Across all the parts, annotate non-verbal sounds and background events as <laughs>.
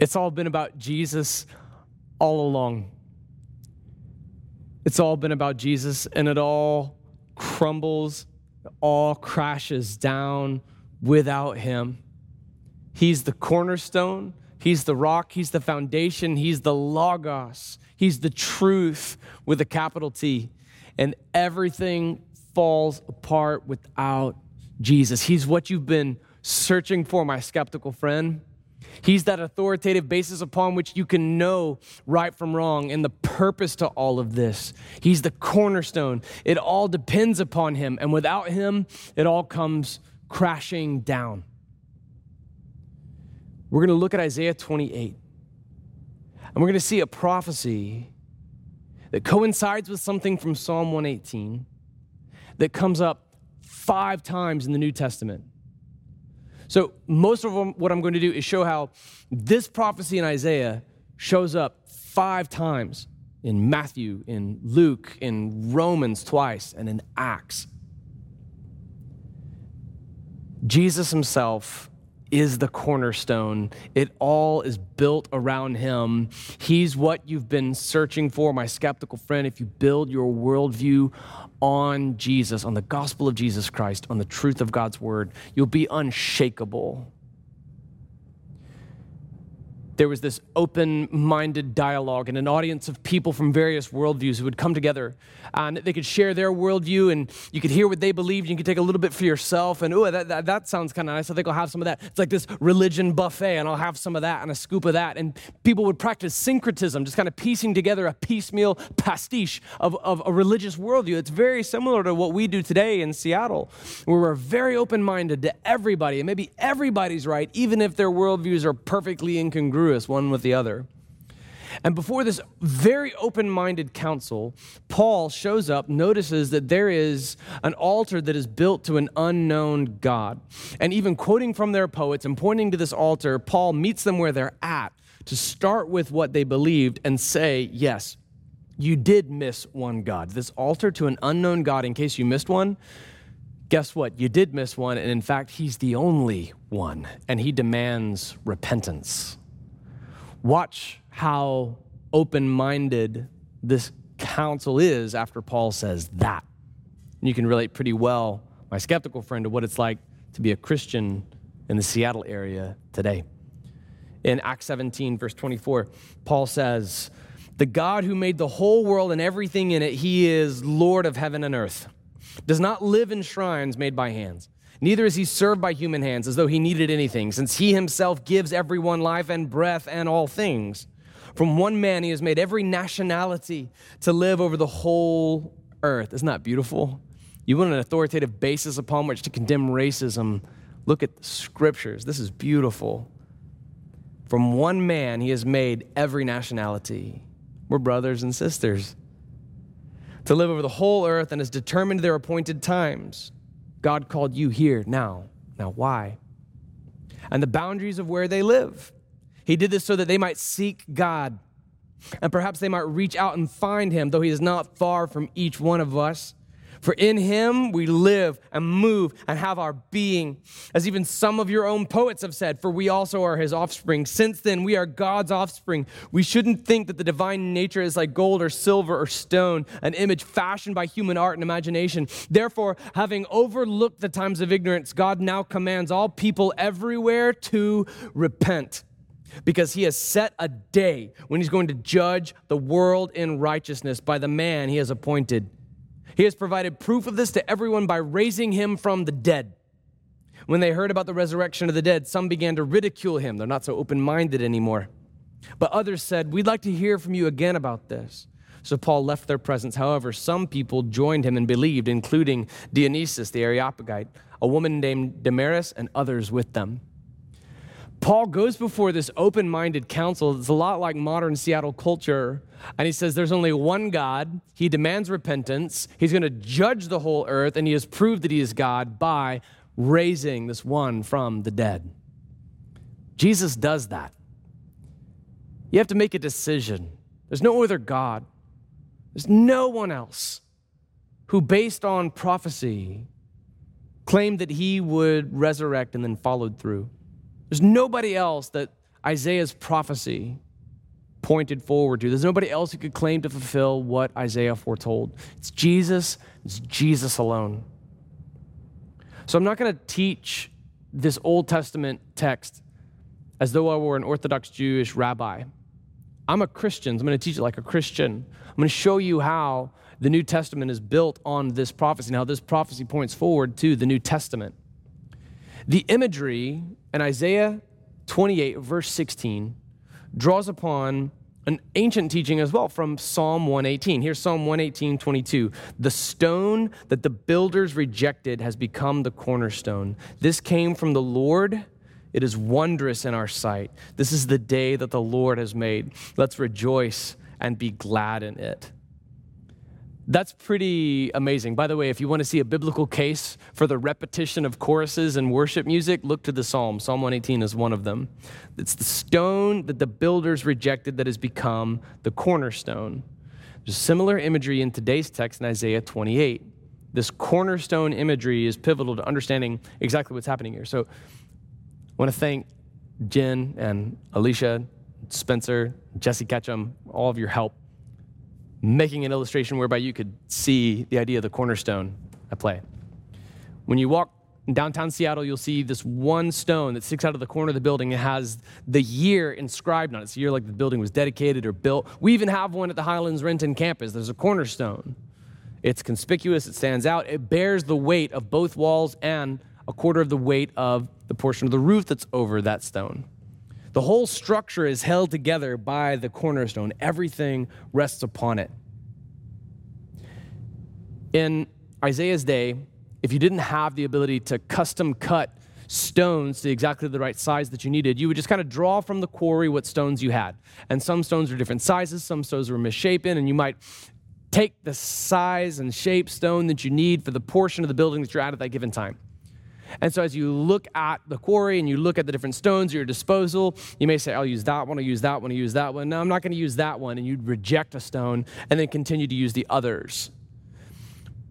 It's all been about Jesus all along. It's all been about Jesus, and it all crumbles, it all crashes down without Him. He's the cornerstone, He's the rock, He's the foundation, He's the Logos, He's the truth with a capital T. And everything falls apart without Jesus. He's what you've been searching for, my skeptical friend. He's that authoritative basis upon which you can know right from wrong and the purpose to all of this. He's the cornerstone. It all depends upon Him, and without Him, it all comes crashing down. We're going to look at Isaiah 28, and we're going to see a prophecy that coincides with something from Psalm 118 that comes up five times in the New Testament. So, most of what I'm going to do is show how this prophecy in Isaiah shows up five times in Matthew, in Luke, in Romans twice, and in Acts. Jesus himself is the cornerstone. It all is built around him. He's what you've been searching for, my skeptical friend. If you build your worldview on Jesus, on the gospel of Jesus Christ, on the truth of God's word, you'll be unshakable there was this open minded dialogue and an audience of people from various worldviews who would come together uh, and they could share their worldview and you could hear what they believed. You could take a little bit for yourself and, oh, that, that, that, sounds kind of nice. I think I'll have some of that. It's like this religion buffet and I'll have some of that and a scoop of that. And people would practice syncretism, just kind of piecing together a piecemeal pastiche of, of a religious worldview. It's very similar to what we do today in Seattle, where we're very open minded to everybody and maybe everybody's right, even if their worldviews are perfectly incongruent incongruous one with the other. And before this very open minded council, Paul shows up, notices that there is an altar that is built to an unknown God. And even quoting from their poets and pointing to this altar, Paul meets them where they're at to start with what they believed and say, yes, you did miss one God. This altar to an unknown God, in case you missed one, guess what? You did miss one. And in fact, he's the only one, and he demands repentance. Watch how open minded this council is after Paul says that. And you can relate pretty well, my skeptical friend, to what it's like to be a Christian in the Seattle area today. In Acts 17, verse 24, Paul says, The God who made the whole world and everything in it, he is Lord of heaven and earth, does not live in shrines made by hands Neither is he served by human hands as though he needed anything, since he himself gives everyone life and breath and all things. From one man he has made every nationality to live over the whole earth. Isn't that beautiful? You want an authoritative basis upon which to condemn racism? Look at the scriptures. This is beautiful. From one man he has made every nationality. We're brothers and sisters. To live over the whole earth and has determined their appointed times God called you here now. Now, why? And the boundaries of where they live. He did this so that they might seek God and perhaps they might reach out and find him, though he is not far from each one of us. For in him we live and move and have our being. As even some of your own poets have said, for we also are his offspring. Since then, we are God's offspring. We shouldn't think that the divine nature is like gold or silver or stone, an image fashioned by human art and imagination. Therefore, having overlooked the times of ignorance, God now commands all people everywhere to repent because he has set a day when he's going to judge the world in righteousness by the man he has appointed. He has provided proof of this to everyone by raising him from the dead. When they heard about the resurrection of the dead, some began to ridicule him. They're not so open minded anymore. But others said, We'd like to hear from you again about this. So Paul left their presence. However, some people joined him and believed, including Dionysius the Areopagite, a woman named Damaris, and others with them. Paul goes before this open minded council. It's a lot like modern Seattle culture. And he says there's only one God. He demands repentance. He's going to judge the whole earth. And he has proved that he is God by raising this one from the dead. Jesus does that. You have to make a decision. There's no other God, there's no one else who, based on prophecy, claimed that he would resurrect and then followed through. There's nobody else that Isaiah's prophecy pointed forward to. There's nobody else who could claim to fulfill what Isaiah foretold. It's Jesus, it's Jesus alone. So I'm not going to teach this Old Testament text as though I were an Orthodox Jewish rabbi. I'm a Christian. So I'm going to teach it like a Christian. I'm going to show you how the New Testament is built on this prophecy and how this prophecy points forward to the New Testament. The imagery in Isaiah 28, verse 16, draws upon an ancient teaching as well from Psalm 118. Here's Psalm 118, 22. The stone that the builders rejected has become the cornerstone. This came from the Lord. It is wondrous in our sight. This is the day that the Lord has made. Let's rejoice and be glad in it. That's pretty amazing. By the way, if you want to see a biblical case for the repetition of choruses and worship music, look to the Psalm. Psalm 118 is one of them. It's the stone that the builders rejected that has become the cornerstone. There's similar imagery in today's text in Isaiah 28. This cornerstone imagery is pivotal to understanding exactly what's happening here. So I want to thank Jen and Alicia, Spencer, Jesse Ketchum, all of your help making an illustration whereby you could see the idea of the cornerstone at play. When you walk in downtown Seattle, you'll see this one stone that sticks out of the corner of the building. It has the year inscribed on it. It's the year like the building was dedicated or built. We even have one at the Highlands Renton campus. There's a cornerstone. It's conspicuous, it stands out, it bears the weight of both walls and a quarter of the weight of the portion of the roof that's over that stone. The whole structure is held together by the cornerstone, everything rests upon it. In Isaiah's day, if you didn't have the ability to custom cut stones to exactly the right size that you needed, you would just kind of draw from the quarry what stones you had. And some stones were different sizes, some stones were misshapen, and you might take the size and shape stone that you need for the portion of the building that you're at at that given time. And so, as you look at the quarry and you look at the different stones at your disposal, you may say, I'll use that one, I'll use that one, I'll use that one. No, I'm not going to use that one. And you'd reject a stone and then continue to use the others.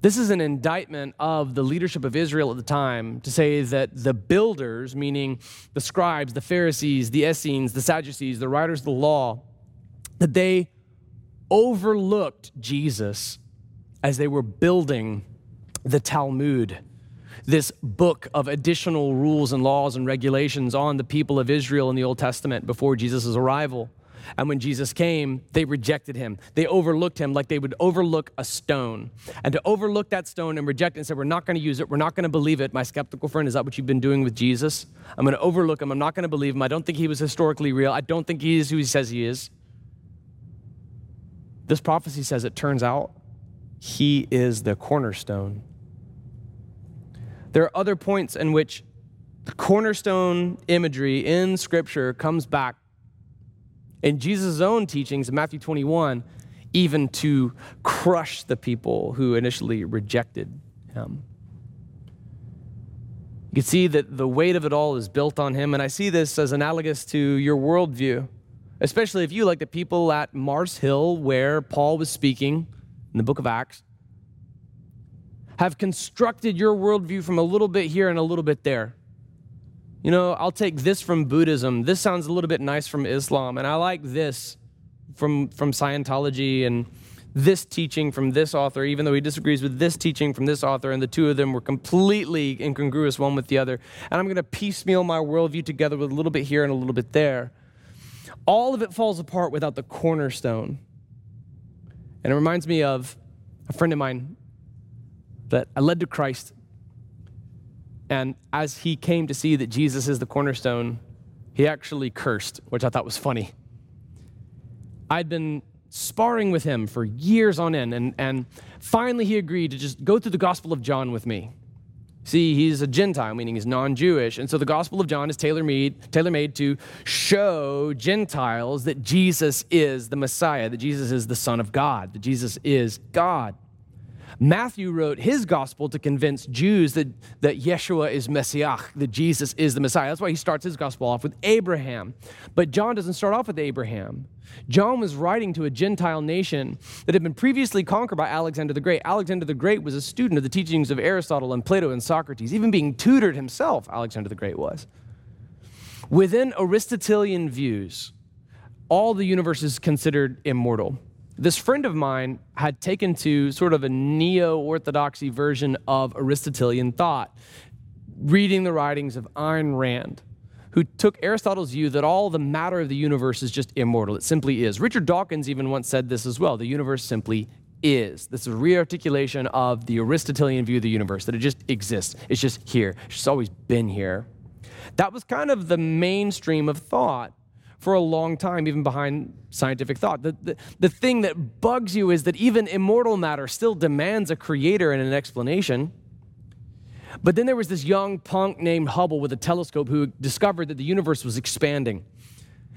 This is an indictment of the leadership of Israel at the time to say that the builders, meaning the scribes, the Pharisees, the Essenes, the Sadducees, the writers of the law, that they overlooked Jesus as they were building the Talmud this book of additional rules and laws and regulations on the people of Israel in the Old Testament before Jesus' arrival. And when Jesus came, they rejected him. They overlooked him like they would overlook a stone. And to overlook that stone and reject it and say, We're not going to use it, we're not going to believe it. My skeptical friend, is that what you've been doing with Jesus? I'm going to overlook him. I'm not going to believe him. I don't think he was historically real. I don't think he is who he says he is. This prophecy says it turns out he is the cornerstone. There are other points in which the cornerstone imagery in Scripture comes back in Jesus' own teachings in Matthew 21, even to crush the people who initially rejected him. You can see that the weight of it all is built on him, and I see this as analogous to your worldview, especially if you, like the people at Mars Hill, where Paul was speaking in the book of Acts, have constructed your worldview from a little bit here and a little bit there. You know, I'll take this from Buddhism. This sounds a little bit nice from Islam, and I like this from, from Scientology and this teaching from this author, even though he disagrees with this teaching from this author, and the two of them were completely incongruous one with the other. And I'm going to piecemeal my worldview together with a little bit here and a little bit there. All of it falls apart without the cornerstone. And it reminds me of a friend of mine that I led to Christ. And as he came to see that Jesus is the cornerstone, he actually cursed, which I thought was funny. I'd been sparring with him for years on end, and, and finally he agreed to just go through the Gospel of John with me. See, he's a Gentile, meaning he's non Jewish. And so the Gospel of John is tailor made, to show Gentiles that Jesus is the Messiah, that Jesus is the Son of God, that Jesus is God. Matthew wrote his gospel to convince Jews that, that Yeshua is Messiah, that Jesus is the Messiah. That's why he starts his gospel off with Abraham. But John doesn't start off with Abraham. John was writing to a Gentile nation that had been previously conquered by Alexander the Great. Alexander the Great was a student of the teachings of Aristotle and Plato and Socrates, even being tutored himself, Alexander the Great was. Within Aristotelian views, all the universe is considered immortal. This friend of mine had taken to sort of a neo orthodoxy version of Aristotelian thought, reading the writings of Ayn Rand, who took Aristotle's view that all the matter of the universe is just immortal. It simply is. Richard Dawkins even once said this as well the universe simply is. This is a rearticulation of the Aristotelian view of the universe, that it just exists. It's just here. It's just always been here. That was kind of the mainstream of thought for a long time, even behind scientific thought. The, the, the thing that bugs you is that even immortal matter still demands a creator and an explanation. But then there was this young punk named Hubble with a telescope who discovered that the universe was expanding.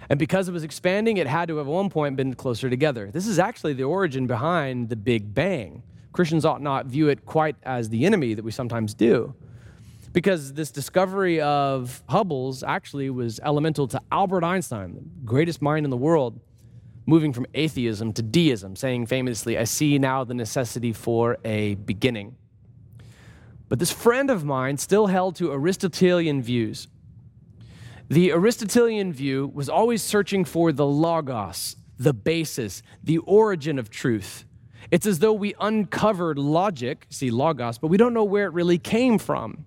And because it was expanding, it had to have at one point been closer together. This is actually the origin behind the Big Bang. Christians ought not view it quite as the enemy that we sometimes do. Because this discovery of Hubble's actually was elemental to Albert Einstein, the greatest mind in the world, moving from atheism to deism, saying famously, I see now the necessity for a beginning. But this friend of mine still held to Aristotelian views. The Aristotelian view was always searching for the logos, the basis, the origin of truth. It's as though we uncovered logic, see logos, but we don't know where it really came from.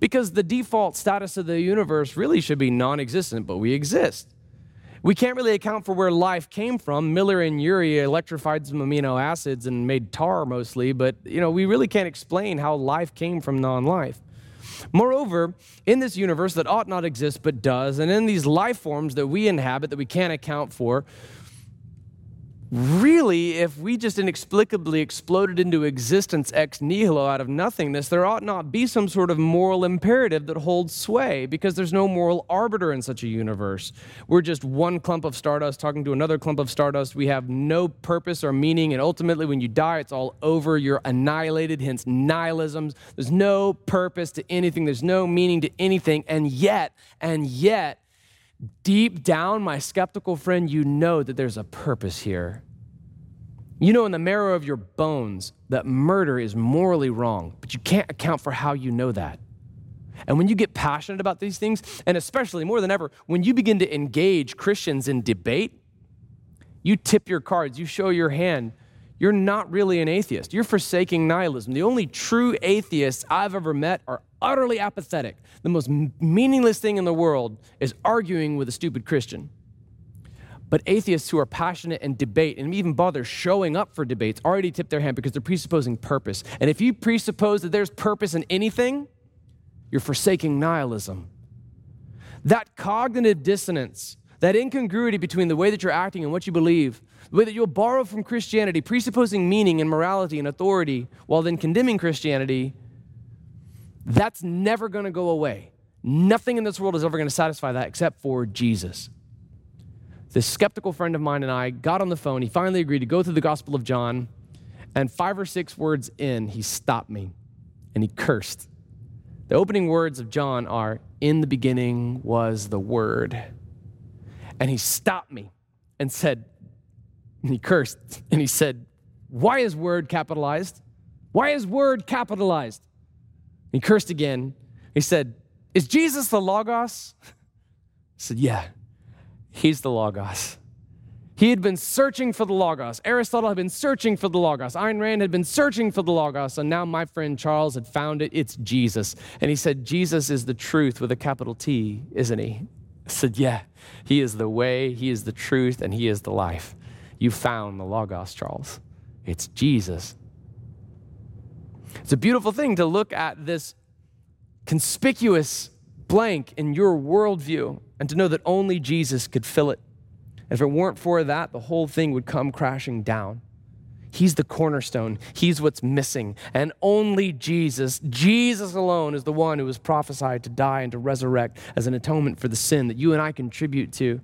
Because the default status of the universe really should be non existent, but we exist. We can't really account for where life came from. Miller and Urey electrified some amino acids and made tar mostly, but you know, we really can't explain how life came from non-life. Moreover, in this universe that ought not exist but does, and in these life forms that we inhabit that we can't account for, really, if we just inexplicably exploded into existence ex nihilo out of nothingness, there ought not be some sort of moral imperative that holds sway because there's no moral arbiter in such a universe. We're just one clump of stardust talking to another clump of stardust. We have no purpose or meaning, and ultimately, when you die, it's all over. You're annihilated, hence nihilism. There's no purpose to anything, there's no meaning to anything, and yet, and yet, deep down, my skeptical friend, you know that there's a purpose here. You know in the marrow of your bones that murder is morally wrong, but you can't account for how you know that. And when you get passionate about these things, and especially more than ever, when you begin to engage Christians in debate, you tip your cards, you show your hand. You're not really an atheist. You're forsaking nihilism. The only true atheists I've ever met are utterly apathetic. The most meaningless thing in the world is arguing with a stupid Christian. But atheists who are passionate and debate and even bother showing up for debates already tip their hand because they're presupposing purpose. And if you presuppose that there's purpose in anything, you're forsaking nihilism. That cognitive dissonance, that incongruity between the way that you're acting and what you believe, the way that you'll borrow from Christianity, presupposing meaning and morality and authority, while then condemning Christianity, that's never going to go away. Nothing in this world is ever going to satisfy that except for Jesus. This skeptical friend of mine and I got on the phone. He finally agreed to go through the Gospel of John, and five or six words in, he stopped me and he cursed. The opening words of John are, In the beginning was the Word. And he stopped me and said, and he cursed, and he said, Why is Word capitalized? Why is Word capitalized? He cursed again. He said, Is Jesus the Logos? <laughs> I said, Yeah, he's the Logos. He had been searching for the Logos. Aristotle had been searching for the Logos. Ayn Rand had been searching for the Logos. And now my friend Charles had found it. It's Jesus. And he said, Jesus is the truth with a capital T, isn't he? I said, Yeah, he is the way, he is the truth, and he is the life. You found the Logos, Charles. It's Jesus. It's a beautiful thing to look at this conspicuous blank in your worldview and to know that only Jesus could fill it. And if it weren't for that, the whole thing would come crashing down. He's the cornerstone. He's what's missing. And only Jesus, Jesus alone, is the one who was prophesied to die and to resurrect as an atonement for the sin that you and I contribute to.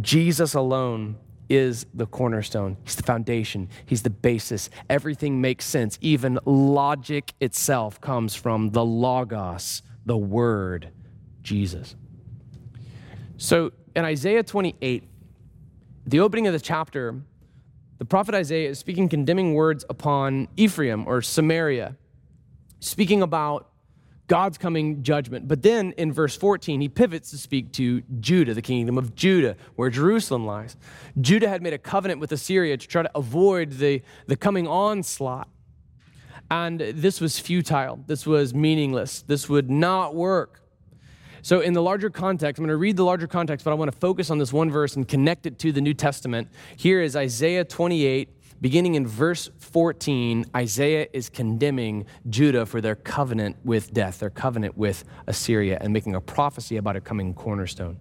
Jesus alone is the cornerstone. He's the foundation. He's the basis. Everything makes sense. Even logic itself comes from the Logos, the Word, Jesus. So in Isaiah 28, the opening of the chapter, the prophet Isaiah is speaking condemning words upon Ephraim or Samaria, speaking about God's coming judgment. But then in verse 14, he pivots to speak to Judah, the kingdom of Judah, where Jerusalem lies. Judah had made a covenant with Assyria to try to avoid the, the coming onslaught. And this was futile. This was meaningless. This would not work. So, in the larger context, I'm going to read the larger context, but I want to focus on this one verse and connect it to the New Testament. Here is Isaiah 28, beginning in verse 14. Isaiah is condemning Judah for their covenant with death, their covenant with Assyria, and making a prophecy about a coming cornerstone.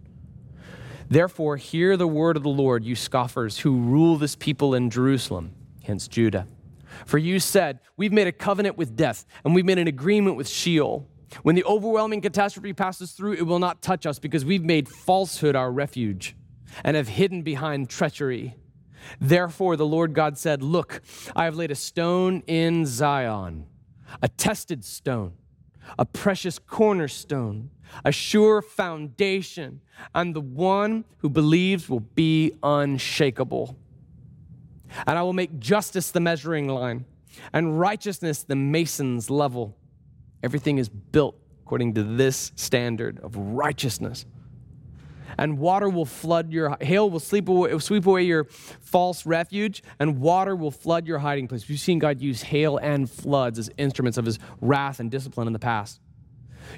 Therefore, hear the word of the Lord, you scoffers who rule this people in Jerusalem, hence Judah. For you said, We've made a covenant with death, and we've made an agreement with Sheol. When the overwhelming catastrophe passes through, it will not touch us because we've made falsehood our refuge and have hidden behind treachery. Therefore, the Lord God said, Look, I have laid a stone in Zion, a tested stone, a precious cornerstone, a sure foundation, and the one who believes will be unshakable. And I will make justice the measuring line and righteousness the mason's level. Everything is built according to this standard of righteousness. And water will flood your, hail will sleep away, sweep away your false refuge, and water will flood your hiding place. We've seen God use hail and floods as instruments of his wrath and discipline in the past.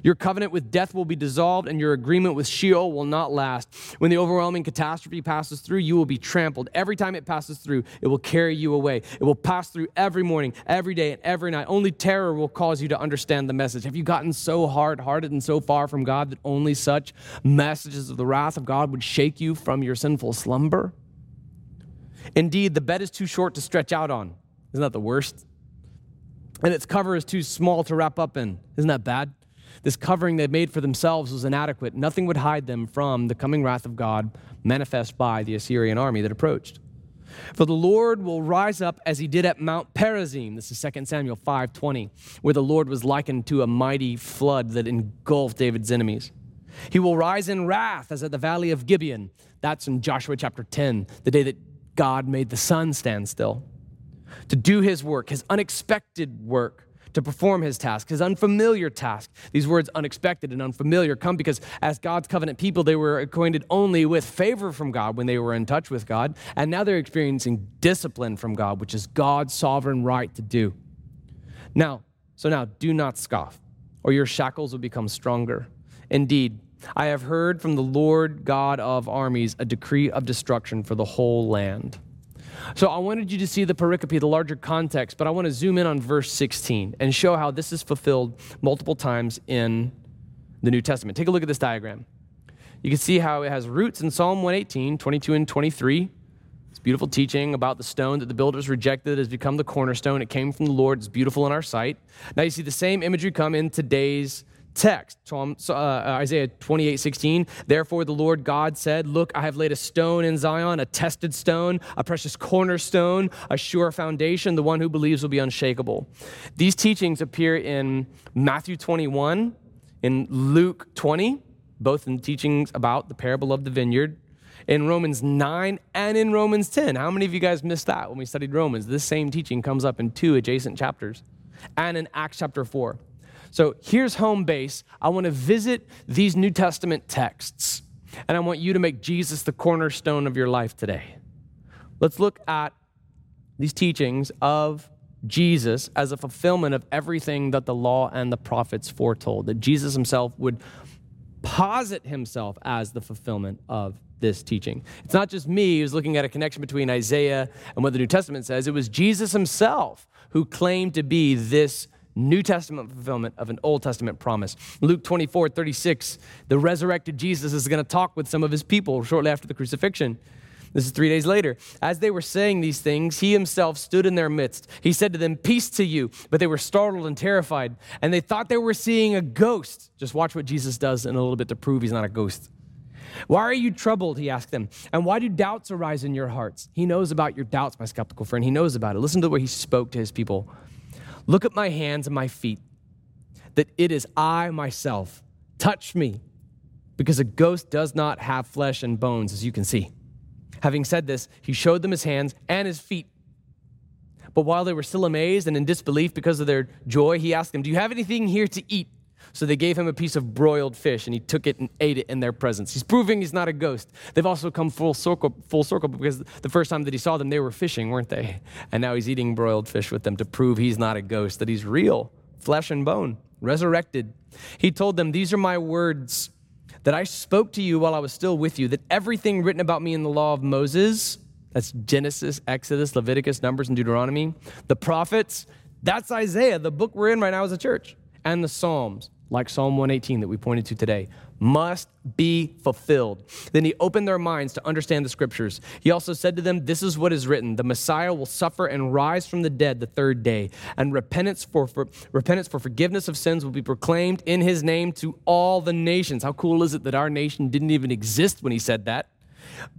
Your covenant with death will be dissolved, and your agreement with Sheol will not last. When the overwhelming catastrophe passes through, you will be trampled. Every time it passes through, it will carry you away. It will pass through every morning, every day, and every night. Only terror will cause you to understand the message. Have you gotten so hard hearted and so far from God that only such messages of the wrath of God would shake you from your sinful slumber? Indeed, the bed is too short to stretch out on. Isn't that the worst? And its cover is too small to wrap up in. Isn't that bad? This covering they made for themselves was inadequate. Nothing would hide them from the coming wrath of God manifest by the Assyrian army that approached. For the Lord will rise up as he did at Mount Perazim. This is 2 Samuel 5:20, where the Lord was likened to a mighty flood that engulfed David's enemies. He will rise in wrath as at the valley of Gibeon. That's in Joshua chapter 10, the day that God made the sun stand still. To do his work, his unexpected work to perform his task, his unfamiliar task. These words, unexpected and unfamiliar, come because as God's covenant people, they were acquainted only with favor from God when they were in touch with God. And now they're experiencing discipline from God, which is God's sovereign right to do. Now, so now, do not scoff, or your shackles will become stronger. Indeed, I have heard from the Lord God of armies a decree of destruction for the whole land. So I wanted you to see the pericope, the larger context, but I want to zoom in on verse 16 and show how this is fulfilled multiple times in the New Testament. Take a look at this diagram. You can see how it has roots in Psalm 118, 22 and 23. It's beautiful teaching about the stone that the builders rejected has become the cornerstone. It came from the Lord. It's beautiful in our sight. Now you see the same imagery come in today's text. Psalm, uh, Isaiah 28 16. Therefore, the Lord God said, Look, I have laid a stone in Zion, a tested stone, a precious cornerstone, a sure foundation. The one who believes will be unshakable. These teachings appear in Matthew 21, in Luke 20, both in teachings about the parable of the vineyard. In Romans 9 and in Romans 10. How many of you guys missed that when we studied Romans? This same teaching comes up in two adjacent chapters. And in Acts chapter 4. So here's home base. I want to visit these New Testament texts, and I want you to make Jesus the cornerstone of your life today. Let's look at these teachings of Jesus as a fulfillment of everything that the law and the prophets foretold, that Jesus himself would posit himself as the fulfillment of this teaching. It's not just me who's looking at a connection between Isaiah and what the New Testament says, it was Jesus himself who claimed to be this New Testament fulfillment of an Old Testament promise. Luke 24, 36, the resurrected Jesus is going to talk with some of his people shortly after the crucifixion. This is three days later. As they were saying these things, he himself stood in their midst. He said to them, Peace to you. But they were startled and terrified, and they thought they were seeing a ghost. Just watch what Jesus does in a little bit to prove he's not a ghost. Why are you troubled? He asked them. And why do doubts arise in your hearts? He knows about your doubts, my skeptical friend. He knows about it. Listen to the way he spoke to his people. Look at my hands and my feet, that it is I myself. Touch me, because a ghost does not have flesh and bones, as you can see. Having said this, he showed them his hands and his feet. But while they were still amazed and in disbelief because of their joy, he asked them, Do you have anything here to eat? So they gave him a piece of broiled fish, and he took it and ate it in their presence. He's proving he's not a ghost. They've also come full circle, full circle because the first time that he saw them, they were fishing, weren't they? And now he's eating broiled fish with them to prove he's not a ghost, that he's real, flesh and bone, resurrected. He told them, These are my words that I spoke to you while I was still with you, that everything written about me in the law of Moses, that's Genesis, Exodus, Leviticus, Numbers, and Deuteronomy, the prophets, that's Isaiah, the book we're in right now as a church, and the Psalms like Psalm 118 that we pointed to today, must be fulfilled. Then he opened their minds to understand the scriptures. He also said to them, This is what is written the Messiah will suffer and rise from the dead the third day, and repentance for, for, repentance for forgiveness of sins will be proclaimed in his name to all the nations. How cool is it that our nation didn't even exist when he said that?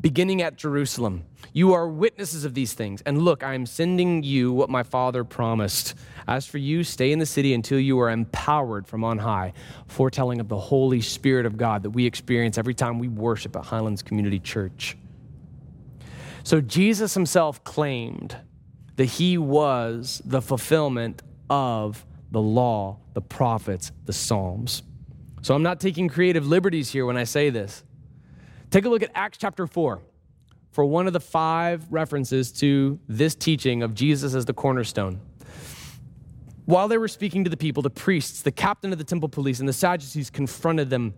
Beginning at Jerusalem. You are witnesses of these things. And look, I am sending you what my father promised. As for you, stay in the city until you are empowered from on high, foretelling of the Holy Spirit of God that we experience every time we worship at Highlands Community Church. So Jesus himself claimed that he was the fulfillment of the law, the prophets, the Psalms. So I'm not taking creative liberties here when I say this. Take a look at Acts chapter 4 for one of the five references to this teaching of Jesus as the cornerstone. While they were speaking to the people, the priests, the captain of the temple police, and the Sadducees confronted them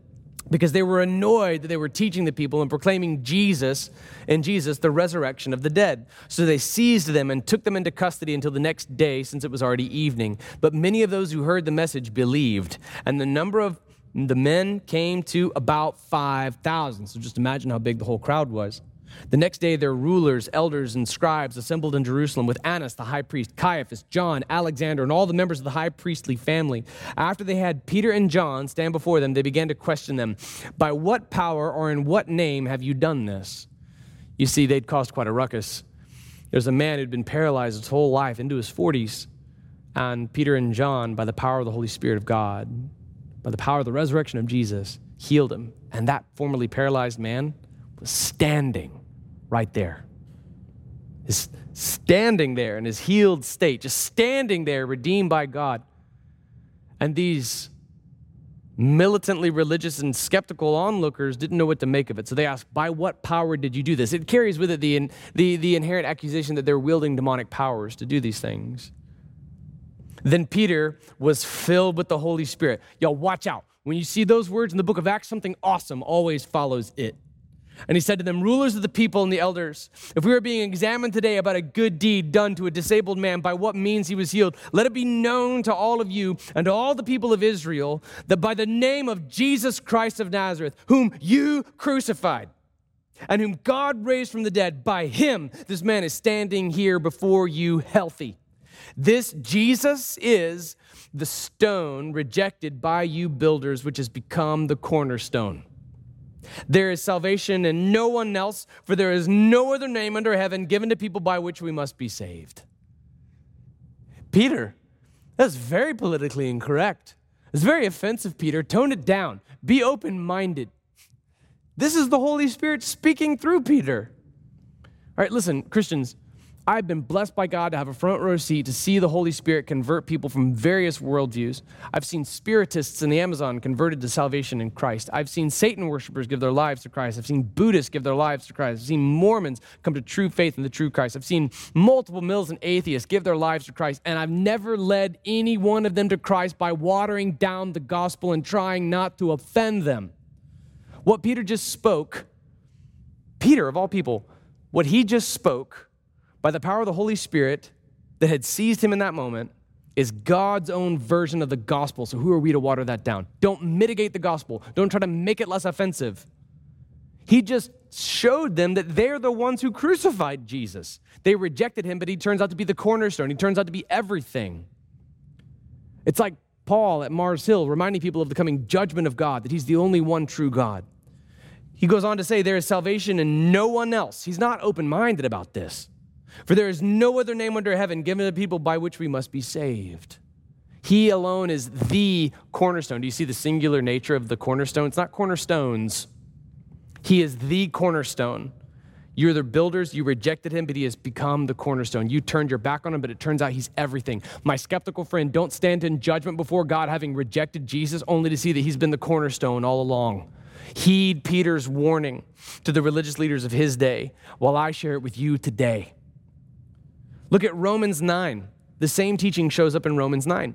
because they were annoyed that they were teaching the people and proclaiming Jesus and Jesus the resurrection of the dead. So they seized them and took them into custody until the next day, since it was already evening. But many of those who heard the message believed, and the number of the men came to about 5,000. So just imagine how big the whole crowd was. The next day, their rulers, elders, and scribes assembled in Jerusalem with Annas the high priest, Caiaphas, John, Alexander, and all the members of the high priestly family. After they had Peter and John stand before them, they began to question them By what power or in what name have you done this? You see, they'd caused quite a ruckus. There's a man who'd been paralyzed his whole life into his 40s, and Peter and John, by the power of the Holy Spirit of God, by the power of the resurrection of Jesus, healed him. And that formerly paralyzed man was standing right there. Is standing there in his healed state, just standing there, redeemed by God. And these militantly religious and skeptical onlookers didn't know what to make of it. So they asked, By what power did you do this? It carries with it the, the, the inherent accusation that they're wielding demonic powers to do these things. Then Peter was filled with the Holy Spirit. Y'all, watch out. When you see those words in the book of Acts, something awesome always follows it. And he said to them, Rulers of the people and the elders, if we are being examined today about a good deed done to a disabled man, by what means he was healed, let it be known to all of you and to all the people of Israel that by the name of Jesus Christ of Nazareth, whom you crucified, and whom God raised from the dead, by him this man is standing here before you healthy. This Jesus is the stone rejected by you builders, which has become the cornerstone. There is salvation in no one else, for there is no other name under heaven given to people by which we must be saved. Peter, that's very politically incorrect. It's very offensive, Peter. Tone it down. Be open minded. This is the Holy Spirit speaking through Peter. All right, listen, Christians, I've been blessed by God to have a front row seat to see the Holy Spirit convert people from various worldviews. I've seen spiritists in the Amazon converted to salvation in Christ. I've seen Satan worshipers give their lives to Christ. I've seen Buddhists give their lives to Christ. I've seen Mormons come to true faith in the true Christ. I've seen multiple mills and atheists give their lives to Christ. And I've never led any one of them to Christ by watering down the gospel and trying not to offend them. What Peter just spoke, Peter of all people, what he just spoke by the power of the Holy Spirit that had seized him in that moment is God's own version of the gospel. So, who are we to water that down? Don't mitigate the gospel, don't try to make it less offensive. He just showed them that they're the ones who crucified Jesus. They rejected him, but he turns out to be the cornerstone. He turns out to be everything. It's like Paul at Mars Hill reminding people of the coming judgment of God, that he's the only one true God. He goes on to say, There is salvation in no one else. He's not open minded about this. For there is no other name under heaven given to people by which we must be saved. He alone is the cornerstone. Do you see the singular nature of the cornerstone? It's not cornerstones. He is the cornerstone. You're the builders, you rejected him, but he has become the cornerstone. You turned your back on him, but it turns out he's everything. My skeptical friend, don't stand in judgment before God having rejected Jesus only to see that he's been the cornerstone all along. Heed Peter's warning to the religious leaders of his day while I share it with you today. Look at Romans 9. The same teaching shows up in Romans 9.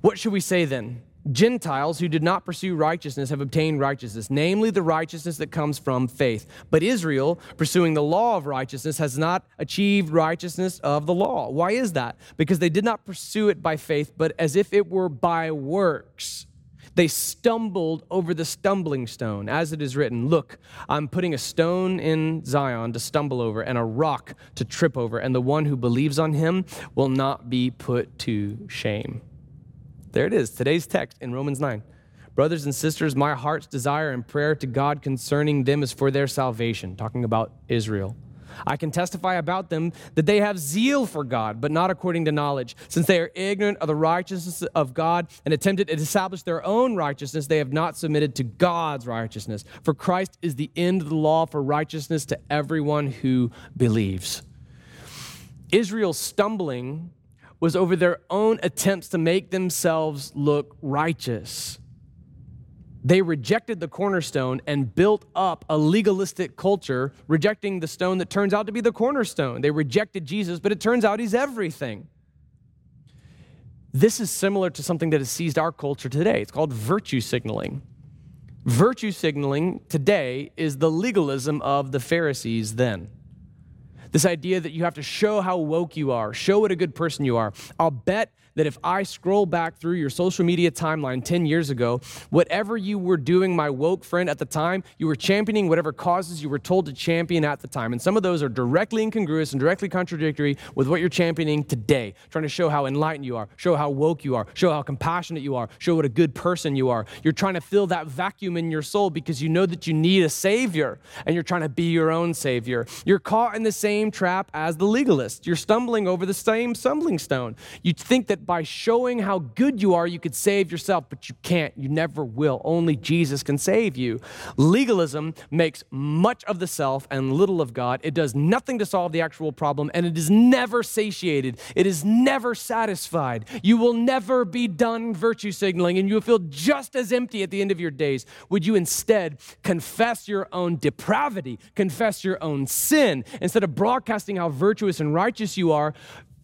What should we say then? Gentiles who did not pursue righteousness have obtained righteousness, namely the righteousness that comes from faith. But Israel, pursuing the law of righteousness, has not achieved righteousness of the law. Why is that? Because they did not pursue it by faith, but as if it were by works. They stumbled over the stumbling stone, as it is written Look, I'm putting a stone in Zion to stumble over, and a rock to trip over, and the one who believes on him will not be put to shame. There it is, today's text in Romans 9. Brothers and sisters, my heart's desire and prayer to God concerning them is for their salvation, talking about Israel. I can testify about them that they have zeal for God, but not according to knowledge. Since they are ignorant of the righteousness of God and attempted to establish their own righteousness, they have not submitted to God's righteousness. For Christ is the end of the law for righteousness to everyone who believes. Israel's stumbling was over their own attempts to make themselves look righteous. They rejected the cornerstone and built up a legalistic culture, rejecting the stone that turns out to be the cornerstone. They rejected Jesus, but it turns out he's everything. This is similar to something that has seized our culture today. It's called virtue signaling. Virtue signaling today is the legalism of the Pharisees then. This idea that you have to show how woke you are, show what a good person you are. I'll bet that if I scroll back through your social media timeline 10 years ago, whatever you were doing, my woke friend at the time, you were championing whatever causes you were told to champion at the time. And some of those are directly incongruous and directly contradictory with what you're championing today, trying to show how enlightened you are, show how woke you are, show how compassionate you are, show what a good person you are. You're trying to fill that vacuum in your soul because you know that you need a savior and you're trying to be your own savior. You're caught in the same trap as the legalist. You're stumbling over the same stumbling stone. You think that by showing how good you are, you could save yourself, but you can't. You never will. Only Jesus can save you. Legalism makes much of the self and little of God. It does nothing to solve the actual problem, and it is never satiated. It is never satisfied. You will never be done virtue signaling, and you will feel just as empty at the end of your days. Would you instead confess your own depravity, confess your own sin, instead of broadcasting how virtuous and righteous you are?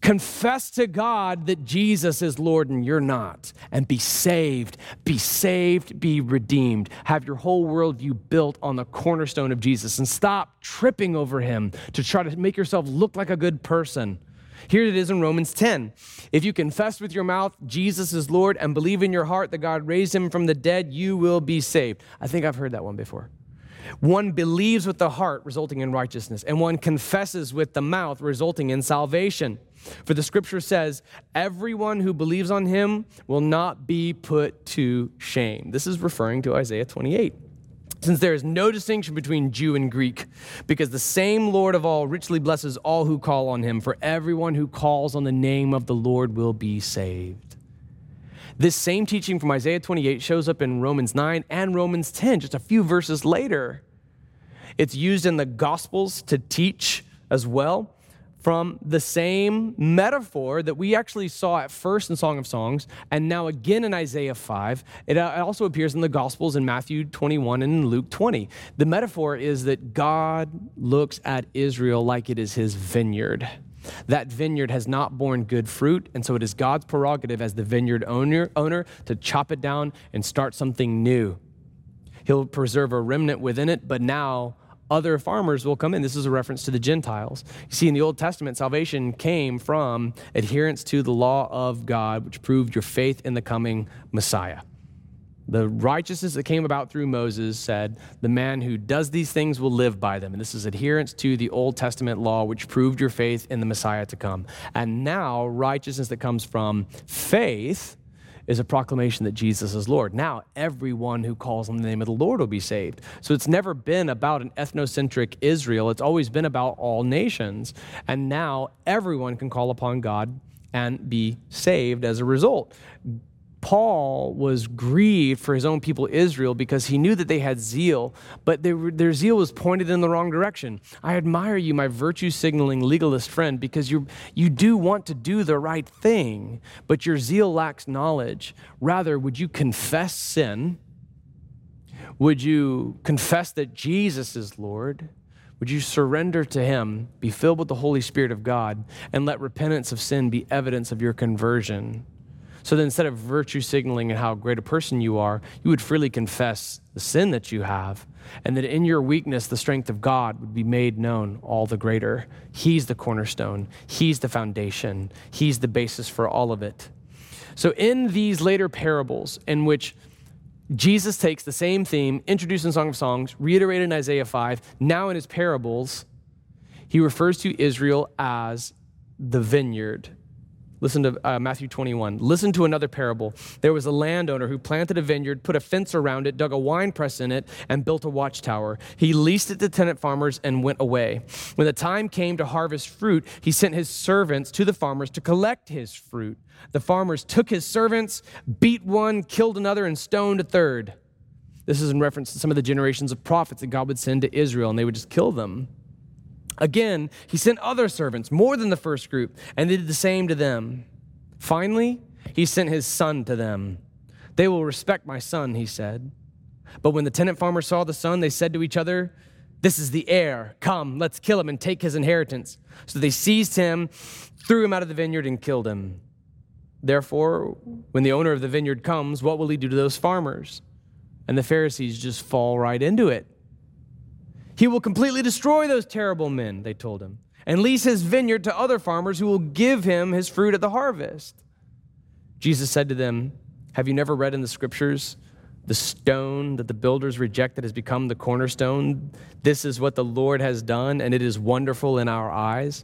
Confess to God that Jesus is Lord and you're not, and be saved. Be saved, be redeemed. Have your whole worldview built on the cornerstone of Jesus and stop tripping over him to try to make yourself look like a good person. Here it is in Romans 10. If you confess with your mouth Jesus is Lord and believe in your heart that God raised him from the dead, you will be saved. I think I've heard that one before. One believes with the heart, resulting in righteousness, and one confesses with the mouth, resulting in salvation. For the scripture says, everyone who believes on him will not be put to shame. This is referring to Isaiah 28. Since there is no distinction between Jew and Greek, because the same Lord of all richly blesses all who call on him, for everyone who calls on the name of the Lord will be saved. This same teaching from Isaiah 28 shows up in Romans 9 and Romans 10, just a few verses later. It's used in the Gospels to teach as well from the same metaphor that we actually saw at first in Song of Songs and now again in Isaiah 5. It uh, also appears in the Gospels in Matthew 21 and Luke 20. The metaphor is that God looks at Israel like it is his vineyard. That vineyard has not borne good fruit, and so it is God's prerogative as the vineyard owner, owner to chop it down and start something new. He'll preserve a remnant within it, but now other farmers will come in. This is a reference to the Gentiles. You see, in the Old Testament, salvation came from adherence to the law of God, which proved your faith in the coming Messiah. The righteousness that came about through Moses said, The man who does these things will live by them. And this is adherence to the Old Testament law, which proved your faith in the Messiah to come. And now, righteousness that comes from faith is a proclamation that Jesus is Lord. Now, everyone who calls on the name of the Lord will be saved. So it's never been about an ethnocentric Israel, it's always been about all nations. And now, everyone can call upon God and be saved as a result. Paul was grieved for his own people Israel because he knew that they had zeal, but were, their zeal was pointed in the wrong direction. I admire you, my virtue signaling legalist friend, because you you do want to do the right thing, but your zeal lacks knowledge. Rather, would you confess sin? Would you confess that Jesus is Lord? Would you surrender to Him, be filled with the Holy Spirit of God, and let repentance of sin be evidence of your conversion? So that instead of virtue signaling and how great a person you are, you would freely confess the sin that you have, and that in your weakness, the strength of God would be made known all the greater. He's the cornerstone, He's the foundation, He's the basis for all of it. So, in these later parables, in which Jesus takes the same theme, introduced in Song of Songs, reiterated in Isaiah 5, now in his parables, he refers to Israel as the vineyard. Listen to uh, Matthew 21. Listen to another parable. There was a landowner who planted a vineyard, put a fence around it, dug a wine press in it, and built a watchtower. He leased it to tenant farmers and went away. When the time came to harvest fruit, he sent his servants to the farmers to collect his fruit. The farmers took his servants, beat one, killed another, and stoned a third. This is in reference to some of the generations of prophets that God would send to Israel, and they would just kill them. Again, he sent other servants, more than the first group, and they did the same to them. Finally, he sent his son to them. They will respect my son, he said. But when the tenant farmers saw the son, they said to each other, This is the heir. Come, let's kill him and take his inheritance. So they seized him, threw him out of the vineyard, and killed him. Therefore, when the owner of the vineyard comes, what will he do to those farmers? And the Pharisees just fall right into it. He will completely destroy those terrible men, they told him, and lease his vineyard to other farmers who will give him his fruit at the harvest. Jesus said to them, Have you never read in the scriptures? The stone that the builders rejected has become the cornerstone. This is what the Lord has done, and it is wonderful in our eyes.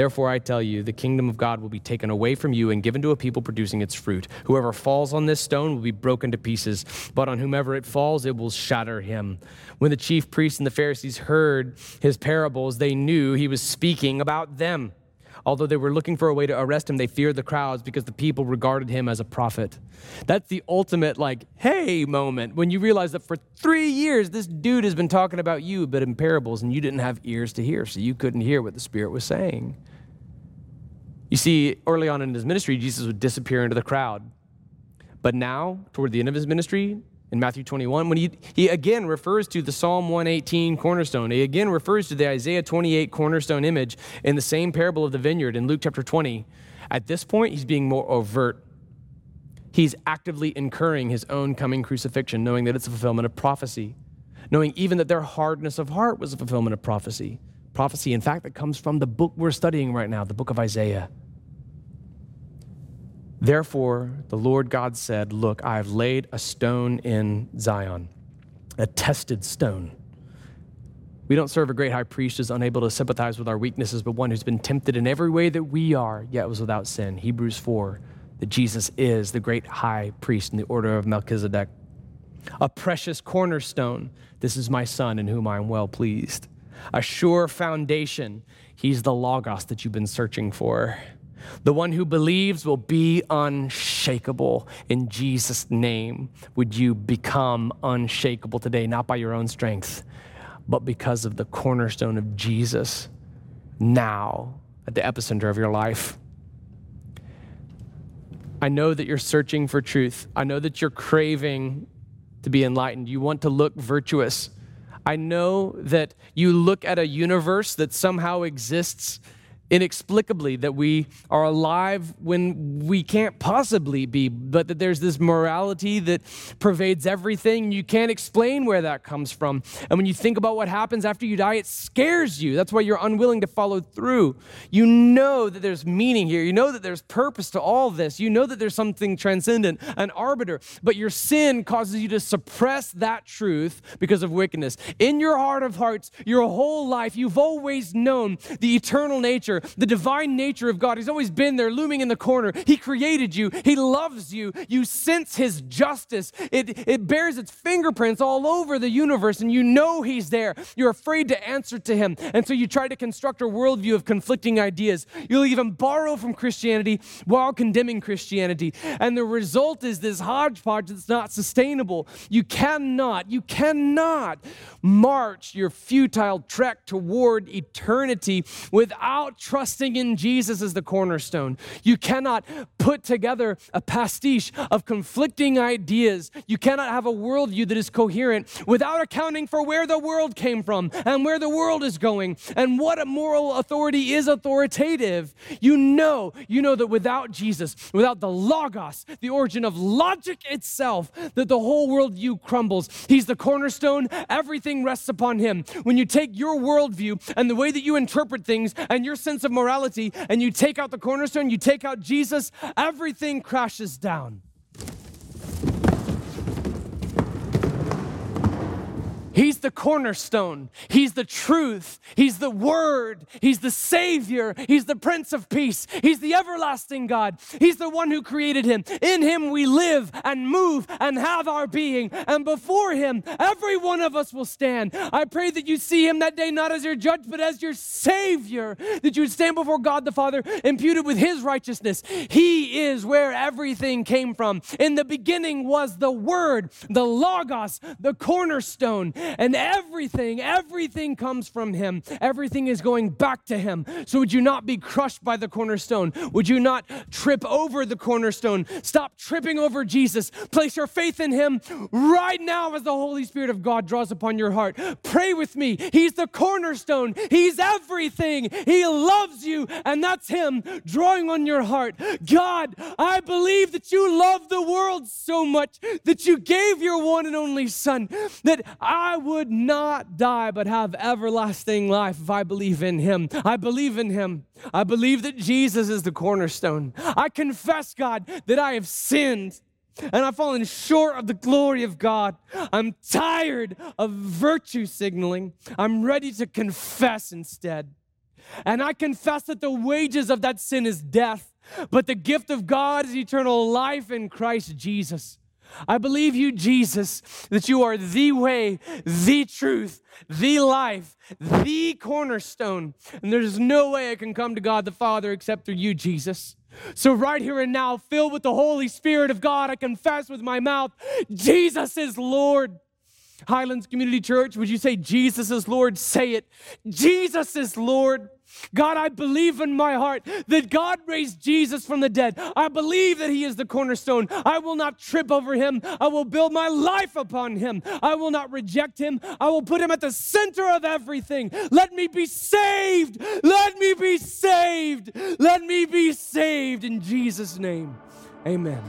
Therefore, I tell you, the kingdom of God will be taken away from you and given to a people producing its fruit. Whoever falls on this stone will be broken to pieces, but on whomever it falls, it will shatter him. When the chief priests and the Pharisees heard his parables, they knew he was speaking about them. Although they were looking for a way to arrest him, they feared the crowds because the people regarded him as a prophet. That's the ultimate, like, hey moment when you realize that for three years, this dude has been talking about you, but in parables, and you didn't have ears to hear, so you couldn't hear what the Spirit was saying. You see, early on in his ministry, Jesus would disappear into the crowd. But now, toward the end of his ministry, in Matthew 21, when he, he again refers to the Psalm 118 cornerstone, he again refers to the Isaiah 28 cornerstone image in the same parable of the vineyard in Luke chapter 20. At this point, he's being more overt. He's actively incurring his own coming crucifixion, knowing that it's a fulfillment of prophecy, knowing even that their hardness of heart was a fulfillment of prophecy. Prophecy, in fact, that comes from the book we're studying right now, the book of Isaiah. Therefore, the Lord God said, Look, I have laid a stone in Zion, a tested stone. We don't serve a great high priest who's unable to sympathize with our weaknesses, but one who's been tempted in every way that we are, yet was without sin. Hebrews 4, that Jesus is the great high priest in the order of Melchizedek. A precious cornerstone. This is my son in whom I am well pleased. A sure foundation. He's the Logos that you've been searching for. The one who believes will be unshakable. In Jesus' name, would you become unshakable today, not by your own strength, but because of the cornerstone of Jesus now at the epicenter of your life? I know that you're searching for truth. I know that you're craving to be enlightened. You want to look virtuous. I know that you look at a universe that somehow exists inexplicably that we are alive when we can't possibly be, but that there's this morality that pervades everything. You can't explain where that comes from. And when you think about what happens after you die, it scares you. That's why you're unwilling to follow through. You know that there's meaning here. You know that there's purpose to all this. You know that there's something transcendent, an arbiter, but your sin causes you to suppress that truth because of wickedness. In your heart of hearts, your whole life, you've always known the eternal nature nature, the divine nature of God. He's always been there, looming in the corner. He created you, He loves you. You sense His justice, it, it bears its fingerprints all over the universe, and you know He's there. You're afraid to answer to Him. And so you try to construct a worldview of conflicting ideas. You'll even borrow from Christianity while condemning Christianity. And the result is this hodgepodge that's not sustainable. You cannot, you cannot march your futile trek toward eternity without trusting in Jesus as the cornerstone. You cannot put together a pastiche of conflicting ideas. You cannot have a worldview that is coherent without accounting for where the world came from and where the world is going and what a moral authority is authoritative. You know, you know that without Jesus, without the Logos, the origin of logic itself, that the whole worldview crumbles. He's the cornerstone, everything rests upon him. When you take your worldview and the way that you interpret things and your sense of morality and you take out the cornerstone, you take out Jesus, everything crashes down. He's the cornerstone. He's the truth. He's the word. He's the Savior. He's the Prince of Peace. He's the everlasting God. He's the one who created him. In him we live and move and have our being. And before him, every one of us will stand. I pray that you see him that day not as your judge, but as your Savior. That you would stand before God the Father imputed with his righteousness. He is where everything came from. In the beginning was the Word, the Logos, the cornerstone and everything, everything comes from Him. Everything is going back to Him. So would you not be crushed by the cornerstone? Would you not trip over the cornerstone? Stop tripping over Jesus. Place your faith in Him right now as the Holy Spirit of God draws upon your heart. Pray with me. He's the cornerstone, He's everything. He loves you, and that's Him drawing on your heart. God, I believe that you love the world so much that you gave your one and only Son, that I I would not die but have everlasting life if I believe in him. I believe in him. I believe that Jesus is the cornerstone. I confess, God, that I have sinned and I've fallen short of the glory of God. I'm tired of virtue signaling. I'm ready to confess instead. And I confess that the wages of that sin is death, but the gift of God is eternal life in Christ Jesus. I believe you, Jesus, that you are the way, the truth, the life, the cornerstone. And there's no way I can come to God the Father except through you, Jesus. So, right here and now, filled with the Holy Spirit of God, I confess with my mouth, Jesus is Lord. Highlands Community Church, would you say Jesus is Lord? Say it. Jesus is Lord. God, I believe in my heart that God raised Jesus from the dead. I believe that He is the cornerstone. I will not trip over Him. I will build my life upon Him. I will not reject Him. I will put Him at the center of everything. Let me be saved. Let me be saved. Let me be saved in Jesus' name. Amen.